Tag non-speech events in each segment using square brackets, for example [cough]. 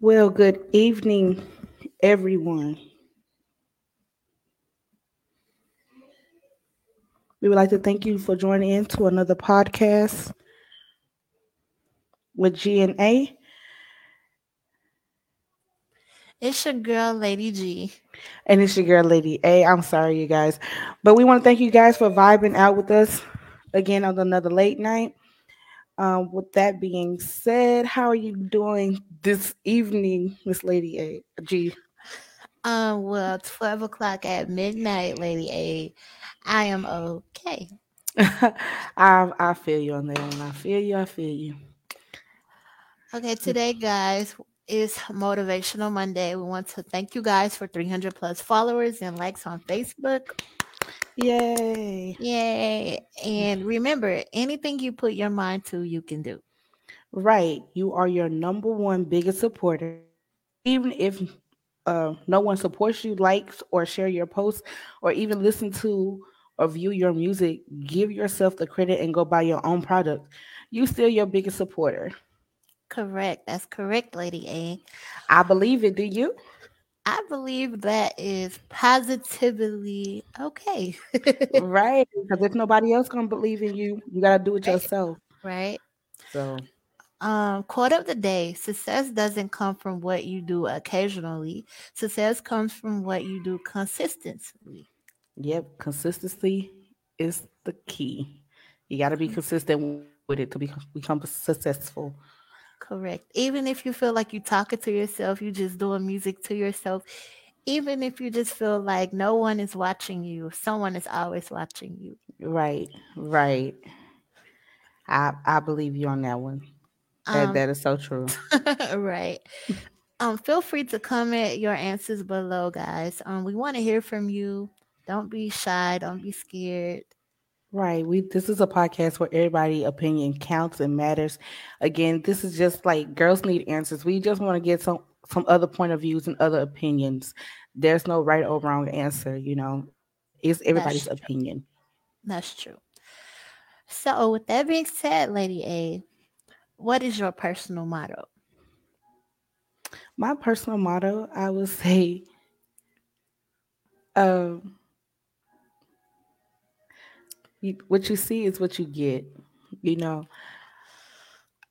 Well, good evening, everyone. We would like to thank you for joining in to another podcast with G and A. It's your girl, Lady G. And it's your girl, Lady A. I'm sorry, you guys. But we want to thank you guys for vibing out with us again on another late night. Um, with that being said, how are you doing this evening, Miss Lady A? G. Um, well, 12 o'clock at midnight, Lady A. I am okay. [laughs] I I feel you on that one. I feel you. I feel you. Okay, today, guys, is Motivational Monday. We want to thank you guys for 300 plus followers and likes on Facebook. Yay. Yay. And remember, anything you put your mind to, you can do. Right. You are your number one biggest supporter. Even if uh, no one supports you, likes, or share your posts, or even listen to or view your music, give yourself the credit and go buy your own product. You still your biggest supporter. Correct. That's correct, Lady A. I believe it. Do you? I believe that is positively okay. [laughs] right. Because if nobody else gonna believe in you, you gotta do it Right. yourself. right? So Um, quote of the day success doesn't come from what you do occasionally, success comes from what you do consistently. yep, consistency is the key. You gotta be consistent with it to be, become successful. Correct. Even if you feel like you're talking to yourself, you're just doing music to yourself. Even if you just feel like no one is watching you, someone is always watching you. Right, right. I I believe you on that one. That Um, that is so true. [laughs] right. Um, feel free to comment your answers below, guys. Um, we want to hear from you. Don't be shy. Don't be scared. Right. We this is a podcast where everybody opinion counts and matters. Again, this is just like girls need answers. We just want to get some some other point of views and other opinions. There's no right or wrong answer, you know. It's everybody's true. opinion. That's true. So, with that being said, Lady A, what is your personal motto? My personal motto, I would say, um, you, what you see is what you get. You know,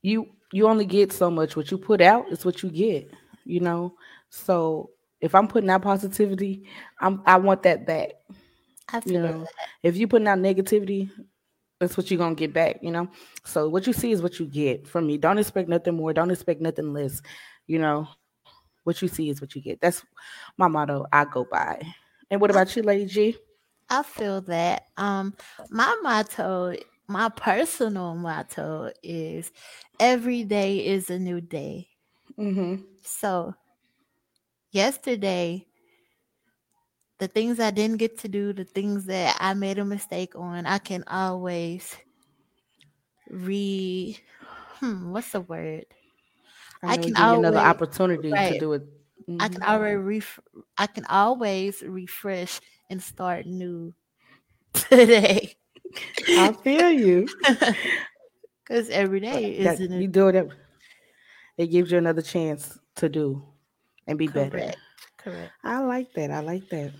you you only get so much. What you put out is what you get. You know, so if I'm putting out positivity, I'm I want that back. I You feel know, that. if you putting out negativity, that's what you're gonna get back. You know, so what you see is what you get from me. Don't expect nothing more. Don't expect nothing less. You know, what you see is what you get. That's my motto. I go by. And what about you, Lady G? I feel that. Um, my motto, my personal motto is every day is a new day. Mm-hmm. So, yesterday, the things I didn't get to do, the things that I made a mistake on, I can always re hmm, what's the word? I, I can give you another always- opportunity to do it. I can already ref- I can always refresh and start new [laughs] today. I feel you. [laughs] Because every day is you do it. It gives you another chance to do and be better. Correct. I like that. I like that.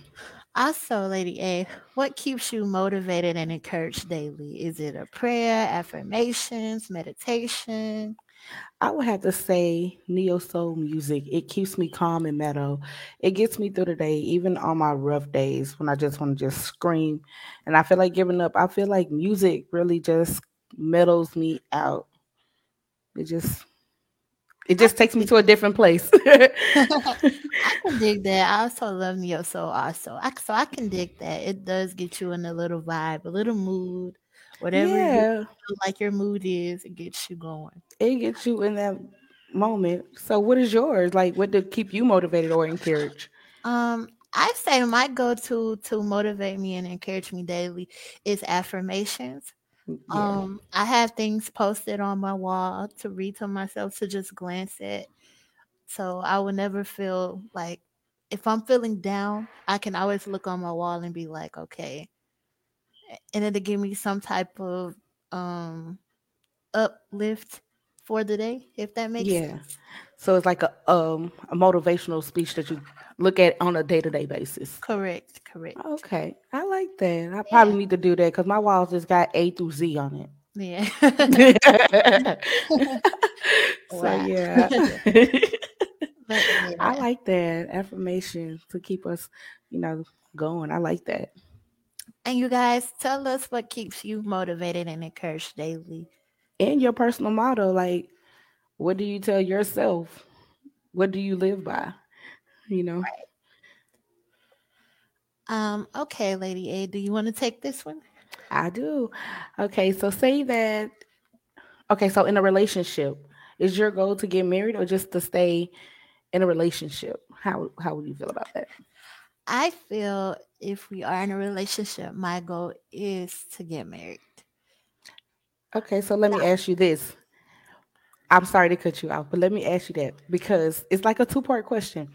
Also, Lady A, what keeps you motivated and encouraged daily? Is it a prayer, affirmations, meditation? I would have to say neo soul music. It keeps me calm and mellow. It gets me through the day, even on my rough days when I just want to just scream and I feel like giving up. I feel like music really just mellows me out. It just it just takes me to a different place. [laughs] I can dig that. I also love Neo Soul also. I, so I can dig that. It does get you in a little vibe, a little mood, whatever yeah, feel like your mood is, it gets you going. it gets you in that moment. So what is yours? Like what to keep you motivated or encouraged? Um, I say my go-to to motivate me and encourage me daily is affirmations. Yeah. Um, I have things posted on my wall to read to myself to just glance at. So I will never feel like if I'm feeling down, I can always look on my wall and be like, okay. And it'll give me some type of um uplift for the day, if that makes sense. Yeah. sense. So it's like a um a motivational speech that you look at on a day to day basis. Correct, correct. Okay, I like that. I Yeah. probably need to do that because my walls just got A through Z on it. Yeah. [laughs] so yeah, [laughs] But [laughs] I like that affirmation to keep us, you know, going. I like that. And you guys tell us what keeps you motivated and encouraged daily. And your personal motto, like, what do you tell yourself? What do you live by? You know, Um, okay, Lady A, do you want to take this one? I do. Okay, so say that. Okay, so in a relationship, is your goal to get married or just to stay in a relationship? How how would you feel about that? I feel if we are in a relationship, my goal is to get married. Okay, so let me ask you this. I'm sorry to cut you off, but let me ask you that because it's like a two part question.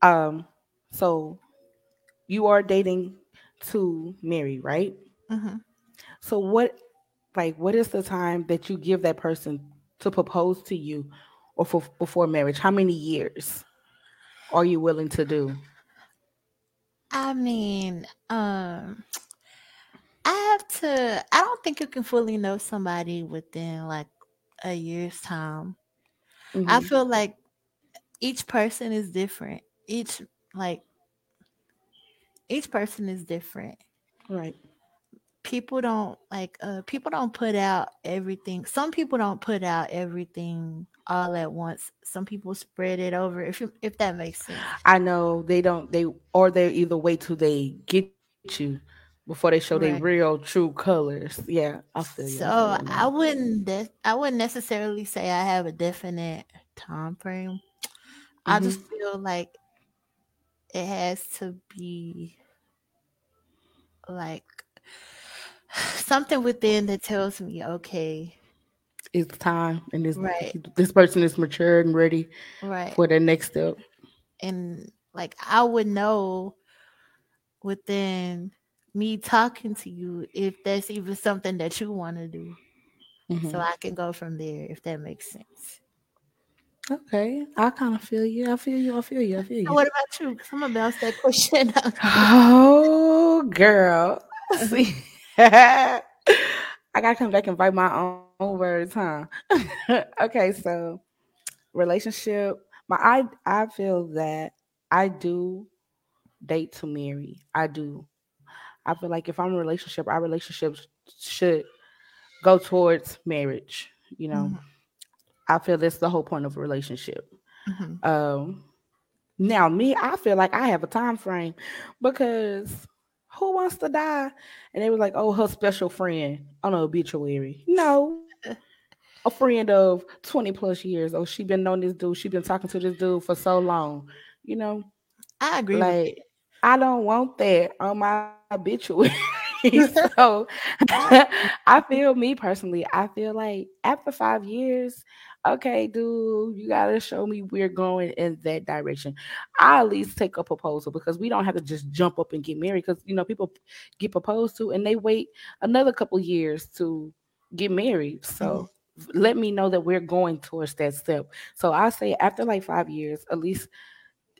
Um, so you are dating to marry, right? hmm So what, like, what is the time that you give that person to propose to you, or for before marriage? How many years are you willing to do? I mean, um, I have to. I don't think you can fully know somebody within like a year's time. I Mhm, feel like each person is different. Each like each person is different. Right. People don't like uh people don't put out everything. Some people don't put out everything all at once. Some people spread it over if you, if that makes sense. I know they don't. They or they either wait till they get you before they show their real true colors. Yeah, I feel you. I So feel I wouldn't de- I wouldn't necessarily say I have a definite time frame. I hmm just feel like it has to be like [sighs] something within that tells me, okay, It's time, and this right, [laughs] this person is mature and ready right. for their next step. And like I would know within me talking to you if that's even something that you want to do. So hmm I can go from there if that makes sense. Okay, I kind of feel you. I feel you. I feel you. I feel So you. what about you? I'm gonna bounce that question [laughs] out. Oh, girl. See, [laughs] I gotta come back and bite my own, own words, huh? [laughs] okay, so relationship. My I I feel that I do date to marry. I do. I feel like if I'm in a relationship, our relationships should go towards marriage. You know, Mhm, I feel that's the whole point of a relationship. mhm. Um, now me, I feel like I have a time frame because who wants to die? And they were like, oh, her special friend on an obituary. No, [laughs] a friend of 20 plus years. Oh, she been knowing this dude. She been talking to this dude for so long. You know, I agree like I don't want that on my that. [laughs] so I feel me personally, I feel like after five years, okay, dude, you gotta show me we're going in that direction. I at least take a proposal because we don't have to just jump up and get married because you know people get proposed to and they wait another couple years to get married. So let me know that we're going towards that step. So I say after like five years, at least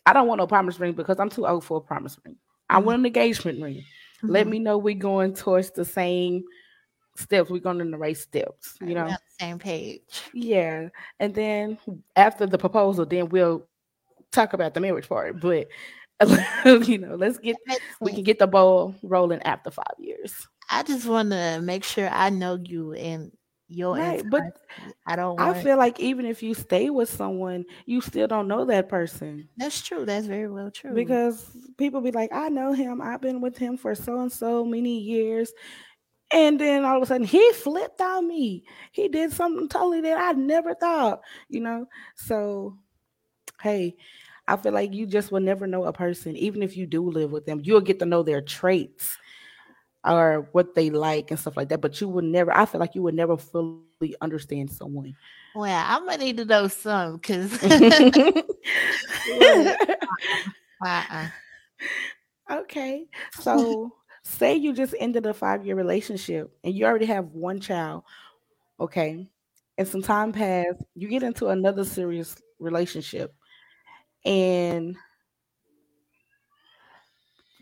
I don't want no promise ring because I'm too old for a promise ring. I Mhm, want an engagement ring. Let mhm. me know we're going towards the same steps. We're going in the right steps, you know? the same page. Yeah. And then after the proposal, then we'll talk about the marriage part. But [laughs] you know, let's get we can get the ball rolling after five years. I just want to make sure I know you and your Right. But. I don't I feel like even if you stay with someone, you still don't know that person. That's true. That's very well true. Because people be like, I know him. I've been with him for so and so many years. And then all of a sudden he flipped on me. He did something totally that I never thought, you know? So, hey, I feel like you just will never know a person, even if you do live with them. You'll get to know their traits or what they like and stuff like that. But you will never, I feel like you would never fully understand someone. Well, I'm gonna need to know some because look, [laughs] uh-uh. uh-uh. okay. So, say you just ended a five year relationship and you already have one child. Okay. and some time passed, you get into another serious relationship, and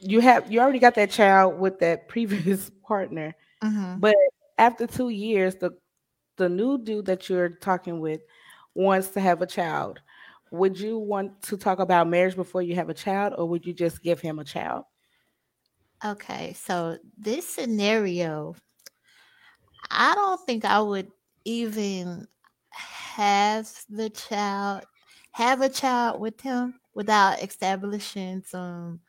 you have you already got that child with that [laughs] previous partner, Mm-hmm. but after two years, the the new dude that you're talking with wants to have a child. Would you want to talk about marriage before you have a child, or would you just give him a child? Okay, so this scenario, I don't think I would even have the child, have a child with him without establishing some,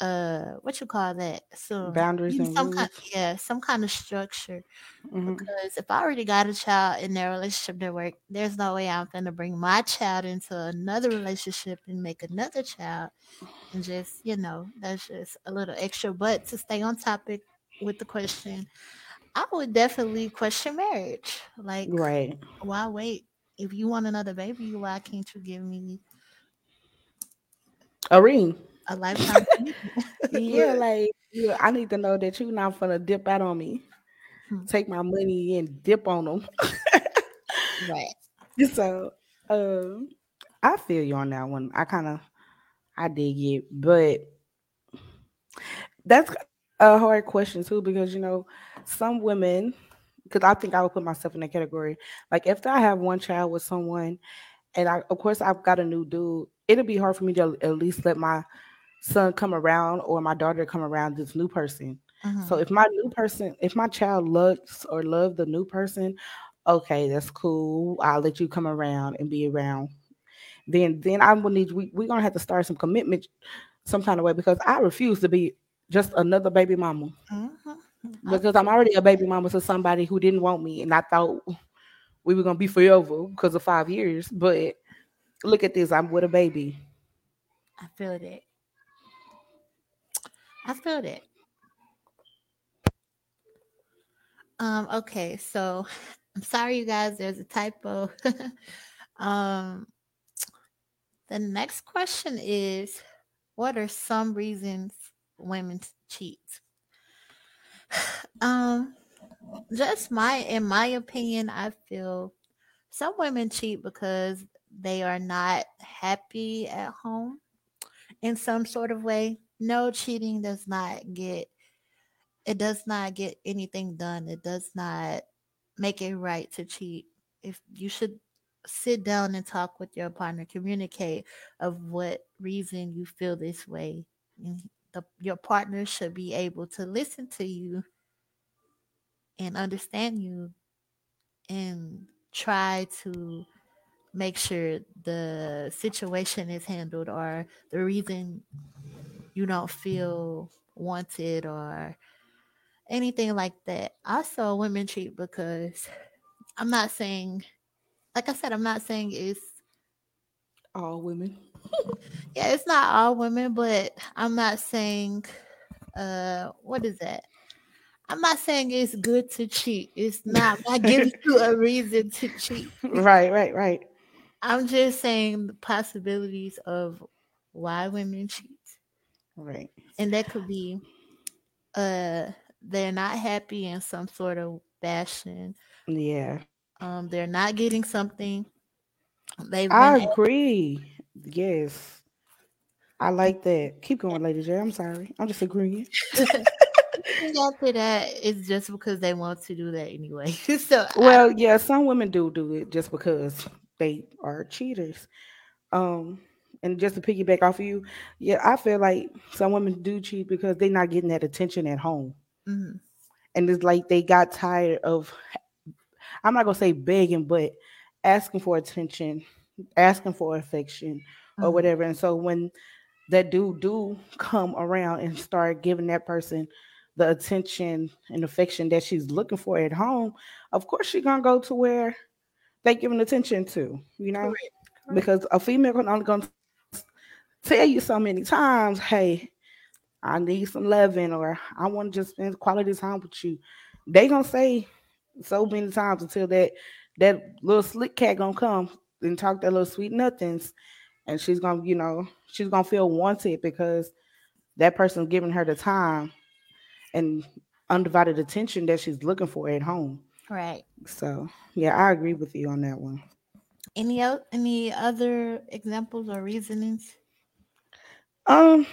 uh, what you call that? Some, Boundaries you know, and some kind, yeah, some kind of structure. hmm Because if I already got a child in their relationship that work, there's no way I'm gonna bring my child into another relationship and make another child and just you know that's just a little extra but to stay on topic with the question i would definitely question marriage like Right. why wait if you want another baby why can't you give me Areen. A lifetime? [laughs] [laughs] Yeah, like yeah, I need to know that you're not gonna dip out on me. Hmm, Take my money and dip on them. [laughs] right so, um, I feel you on that one. I kind of I dig it, but that's a hard question too because you know some women. Because I think I would put myself in that category. Like if I have one child with someone, and I, of course, I've got a new dude, it'll be hard for me to at least let my son come around or my daughter come around this new person. So hmm if my new person, if my child looks or love the new person, okay, that's cool. I'll let you come around and be around. Then then I will need we we're gonna have to start some commitment some kind of way because I refuse to be just another baby mama. hmm I Because I'm already a baby mama to somebody who didn't want me and I thought we were gonna be forever because of five years. But look at this, I'm with a baby. I feel that I feel that um okay so I'm sorry you guys there's a typo. [laughs] Um the next question is what are some reasons women cheat? [sighs] Um, just my in my opinion, I feel some women cheat because they are not happy at home in some sort of way. No cheating does not get it does not get anything done. It does not make it right to cheat. If you should sit down and talk with your partner, communicate of what reason you feel this way. The, your partner should be able to listen to you and understand you and try to make sure the situation is handled or the reason you don't feel wanted or anything like that. Also, women cheat because I'm not saying, like I said, I'm not saying it's, All women. [laughs] yeah, it's not all women, but I'm not saying, uh, what is that? I'm not saying it's good to cheat. It's not. Not giving [laughs] you a reason to cheat. right, right, right. I'm just saying the possibilities of why women cheat. Right. And that could be uh they're not happy in some sort of fashion. Yeah. Um they're not getting something. They've I agree. Yes. I like that. Keep going, Lady J. I'm sorry. I'm just agreeing. [laughs] after that it's just because they want to do that anyway. [laughs] so I Well, yeah, some women do do it just because they are cheaters. Um, and just to piggyback off of you, yeah, I feel like some women do cheat because they're not getting that attention at home. mhm, And it's like they got tired of, I'm not gonna say begging, but asking for attention, asking for affection or mhm, whatever. And so when that dude do come around and start giving that person the attention and affection that she's looking for at home, of course she's gonna go to where they giving attention to, you know, correct. Because a female can only gonna tell you so many times, hey, I need some loving or I want to just spend quality time with you. They gonna say so many times until that that little slick cat gonna come and talk that little sweet nothings and she's gonna, you know, she's gonna feel wanted because that person's giving her the time and undivided attention that she's looking for at home. Right. So yeah, I agree with you on that one. Any o- any other examples or reasonings? Um,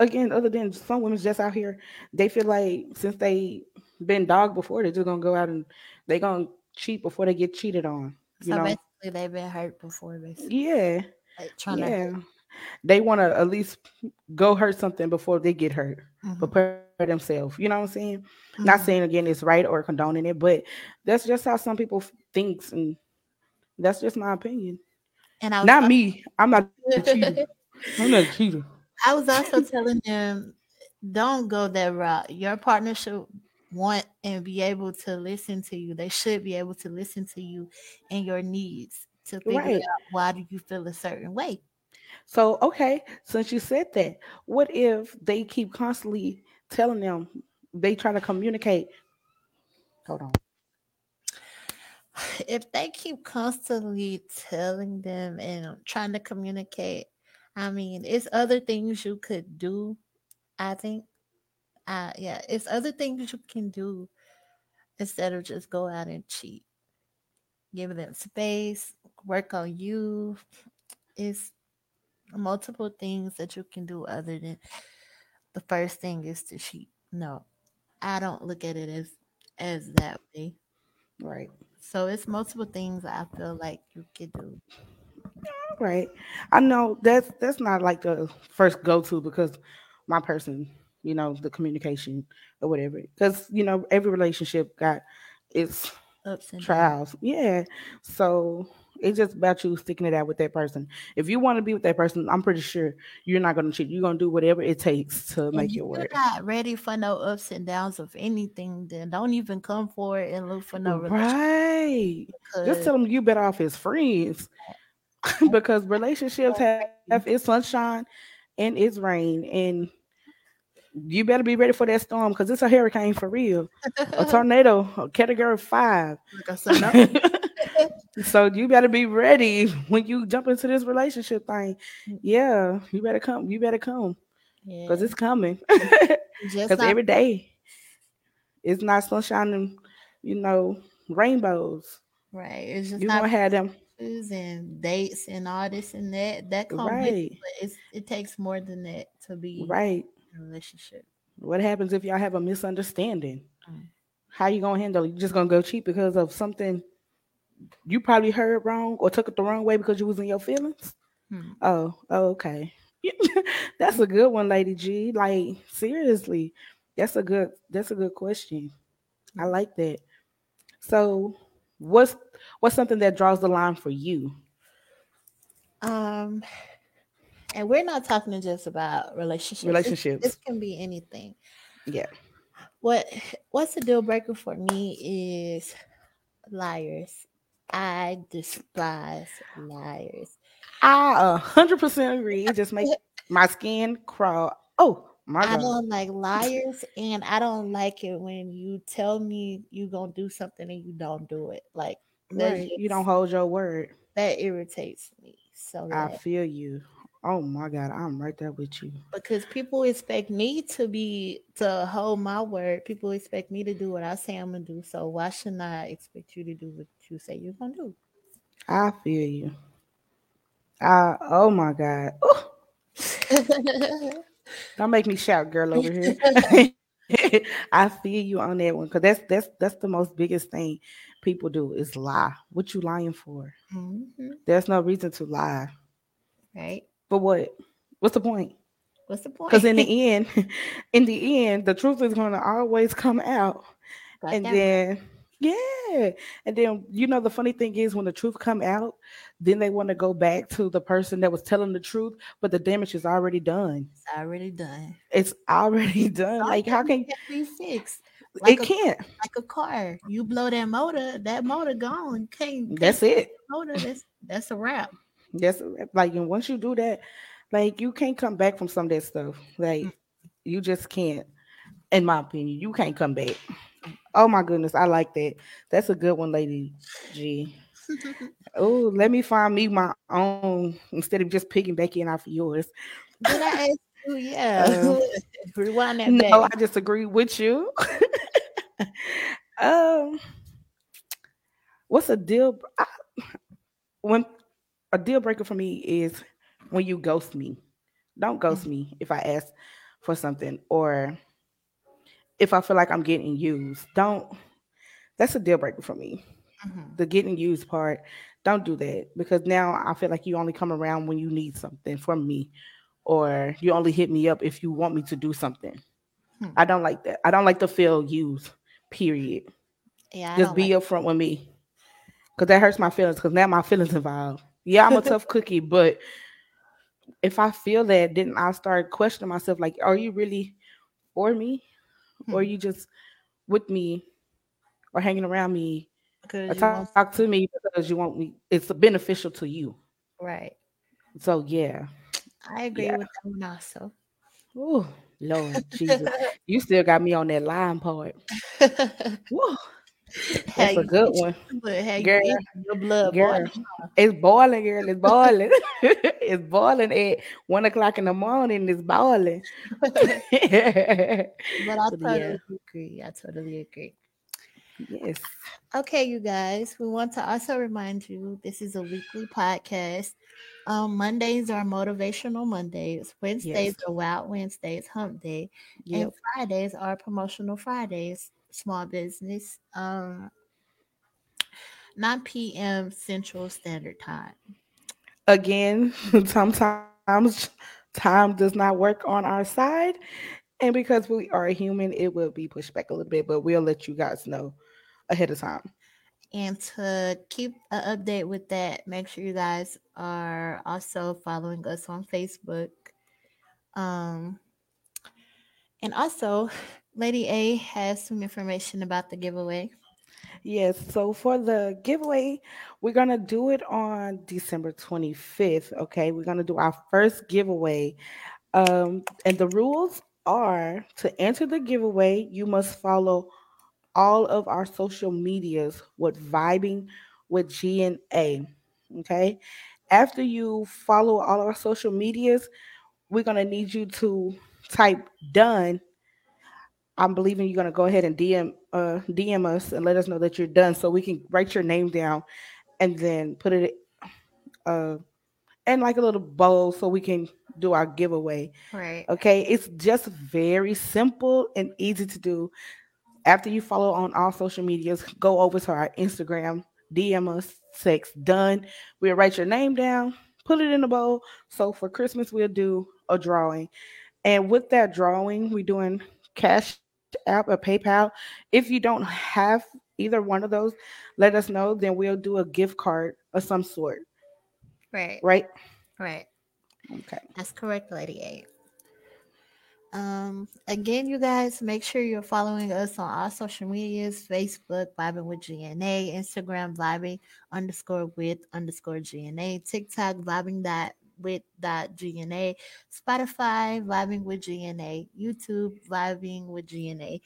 again, other than some women just out here, they feel like since they been dogged before, they're just gonna go out and they gonna cheat before they get cheated on. You So know? basically, they've been hurt before. Basically, Yeah, like trying to. yeah. They want to at least go hurt something before they get hurt. Mhm. Prepare themselves. You know what I'm saying? Not Mhm. saying again it's right or condoning it, but that's just how some people thinks, and that's just my opinion. And I Not me. I'm not. [laughs] I'm not. I was also telling them, don't go that route. Your partner should want and be able to listen to you. They should be able to listen to you and your needs to figure Right. out why do you feel a certain way. So, okay, since you said that, what if they keep constantly telling them they try to communicate? Hold on. [sighs] If they keep constantly telling them and trying to communicate, I mean, it's other things you could do. I think, uh, yeah, it's other things you can do instead of just go out and cheat. Give them space, work on you. It's multiple things that you can do other than the first thing is to cheat. No, I don't look at it as as that way. Right. So it's multiple things I feel like you could do. Right. I know that's that's not like the first go to because my person, you know, the communication or whatever. Because you know, every relationship got its Ups and trials. Yeah. So it's just about you sticking it out with that person. If you want to be with that person, I'm pretty sure you're not gonna cheat. You're gonna do whatever it takes to And make it you're work. not ready for no ups and downs of anything, then don't even come for it and look for no relationship. Right. Just tell them you better off as friends. [laughs] [laughs] because relationships have, have its sunshine and its rain. And you better be ready for that storm because it's a hurricane for real. A [laughs] tornado, a category five. Like I said, no. so you better be ready when you jump into this relationship thing. Mm. Yeah, you better come. You better come yeah, because it's coming. Because every day it's not sunshine and you know rainbows. right. It's just You not gonna have them and dates and all this and that. That come with right, but it's it takes more than that to be right. in a relationship. What happens if y'all have a misunderstanding? Mm. How you gonna handle it? You just gonna go cheat because of something you probably heard wrong or took it the wrong way because you was in your feelings? Hmm. Oh, oh, okay. [laughs] that's a good one, Lady G. Like seriously, that's a good that's a good question. I like that. So, what's what's something that draws the line for you? Um, and we're not talking just about relationships. This- Relationships. This, can be anything. Yeah. What What's a deal breaker for me is liars. I despise liars. I a hundred percent agree. It just makes [laughs] my skin crawl. Oh my I don't like liars, and I don't like it when you tell me you're gonna do something and you don't do it. Like that's Right. You don't hold your word. that irritates me so I feel you. Oh my god, I'm right there with you. because people expect me to be to hold my word. People expect me to do what I say I'm gonna do. So why shouldn't I expect you to do what you say you're gonna do? I feel you. I oh my god. [laughs] Don't make me shout, girl, over here. [laughs] [laughs] I feel you on that one because that's that's that's the most biggest thing people do is lie. What you lying for? Mhm, There's no reason to lie. Right? But what? What's the point? What's the point? Because in the [laughs] end, [laughs] in the end, the truth is going to always come out. Got and that then yeah and then you know the funny thing is when the truth come out then they want to go back to the person that was telling the truth but the damage is already done it's already done. it's already [laughs] done like how can It fixed? it a, can't like a car. You blow that motor, that motor gone. Can't, that's it [laughs] motor. That's that's a wrap. that's like and once you do that like you can't come back from some of that stuff like you just can't in my opinion you can't come back oh my goodness i like that that's a good one lady g [laughs] Oh, let me find me my own instead of just picking back in off of yours. Did I ask you? [laughs] Yeah. Um, Rewind that No, back. I disagree with you. [laughs] um, what's a deal? I, when a deal breaker for me is when you ghost me. Don't ghost me if I ask for something or if I feel like I'm getting used. Don't. That's a deal breaker for me. Mhm. The getting used part. Don't do that because now I feel like you only come around when you need something from me, or you only hit me up if you want me to do something. Hmm. I don't like that. I don't like to feel used. Period. Yeah, I Just be like upfront with me, because that hurts my feelings. Because now my feelings involved. Yeah, I'm a tough [laughs] cookie, but if I feel that, then I'll start questioning myself. Like, are you really for me, or are Hmm. you just with me, or hanging around me, or because talk, want talk to me because you want me? It's beneficial to you. right. So yeah, I agree yeah. with that one also. Oh Lord Jesus, you still got me on that line part. [laughs] Woo, that's a good one, your, [laughs] but how you girl. your blood Girl, boiling. it's boiling, girl. It's boiling. [laughs] it's boiling at one o'clock in the morning. It's boiling. but I but yeah, totally agree. I totally agree. Yes, Okay, you guys, we want to also remind you this is a weekly podcast. Um, Mondays are motivational Mondays, Wednesdays yes, are Wild Wednesdays, Hump Day, and. Fridays are promotional Fridays, small business, um, 9 p.m. Central Standard Time. Again, [laughs] sometimes time does not work on our side, and because we are human, it will be pushed back a little bit. But we'll let you guys know ahead of time. And to keep an update with that, make sure you guys are also following us on Facebook. Um, and also, Lady A has some information about the giveaway. Yes, so for the giveaway, we're gonna do it on December 25th. Okay, we're gonna do our first giveaway. Um, and the rules are to enter the giveaway, you must follow all of our social medias with vibing with G and A. Okay. After you follow all our social medias, we're gonna need you to type done I'm believing you're gonna go ahead and DM uh DM us and let us know that you're done so we can write your name down and then put it uh in like a little bowl so we can do our giveaway. Right. Okay, it's just very simple and easy to do. After you follow on all social medias, go over to our Instagram, DM us, sex done. We'll write your name down, put it in a bowl. So for Christmas, we'll do a drawing. And with that drawing, we're doing Cash App or PayPal. If you don't have either one of those, let us know. Then we'll do a gift card of some sort. Right. Right? Right. Okay. That's correct, Lady A. Um, again, you guys, make sure you're following us on all social medias Facebook, Vibing with GNA, Instagram, Vibing underscore with underscore GNA, TikTok, Vibing dot with dot GNA, Spotify, Vibing with GNA, YouTube, Vibing with GNA.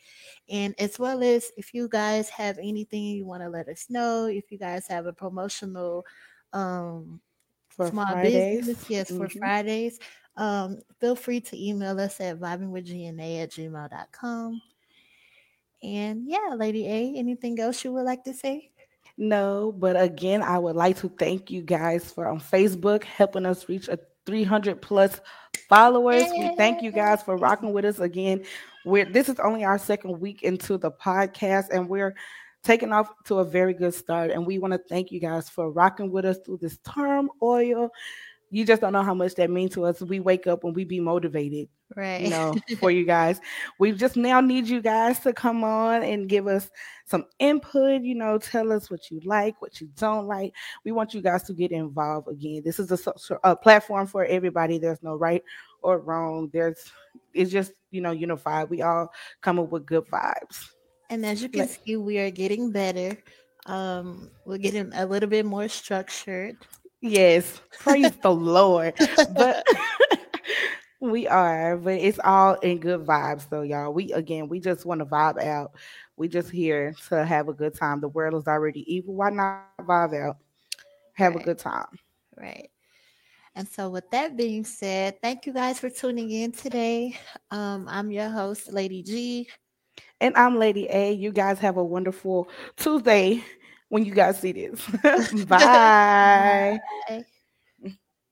And as well as if you guys have anything you want to let us know, if you guys have a promotional um For small Fridays. business, yes, for Mhm. Fridays. Um, feel free to email us at vibingwithgna at gmail.com. And yeah, Lady A, anything else you would like to say? No, but again, I would like to thank you guys for on Facebook helping us reach a 300 plus followers. We thank you guys for rocking with us again. We're this is only our second week into the podcast, and we're taking off to a very good start. And we want to thank you guys for rocking with us through this term oil. You just don't know how much that means to us. We wake up and we be motivated Right. you know, [laughs] for you guys. We just now need you guys to come on and give us some input, you know, tell us what you like, what you don't like. We want you guys to get involved again. This is a, a platform for everybody. There's no right or wrong. There's it's just, you know, unified. We all come up with good vibes. and as you can Let- see, we are getting better. Um, we're getting a little bit more structured. Yes, praise the Lord. But [laughs] we are, but it's all in good vibes though, y'all. We again, we just want to vibe out. We just here to have a good time. The world is already evil. Why not vibe out? Have a good time. Right. And so, with that being said, thank you guys for tuning in today. Um, I'm your host, Lady G. And I'm Lady A. You guys have a wonderful Tuesday when you guys see this. [laughs] [laughs] Bye. Bye.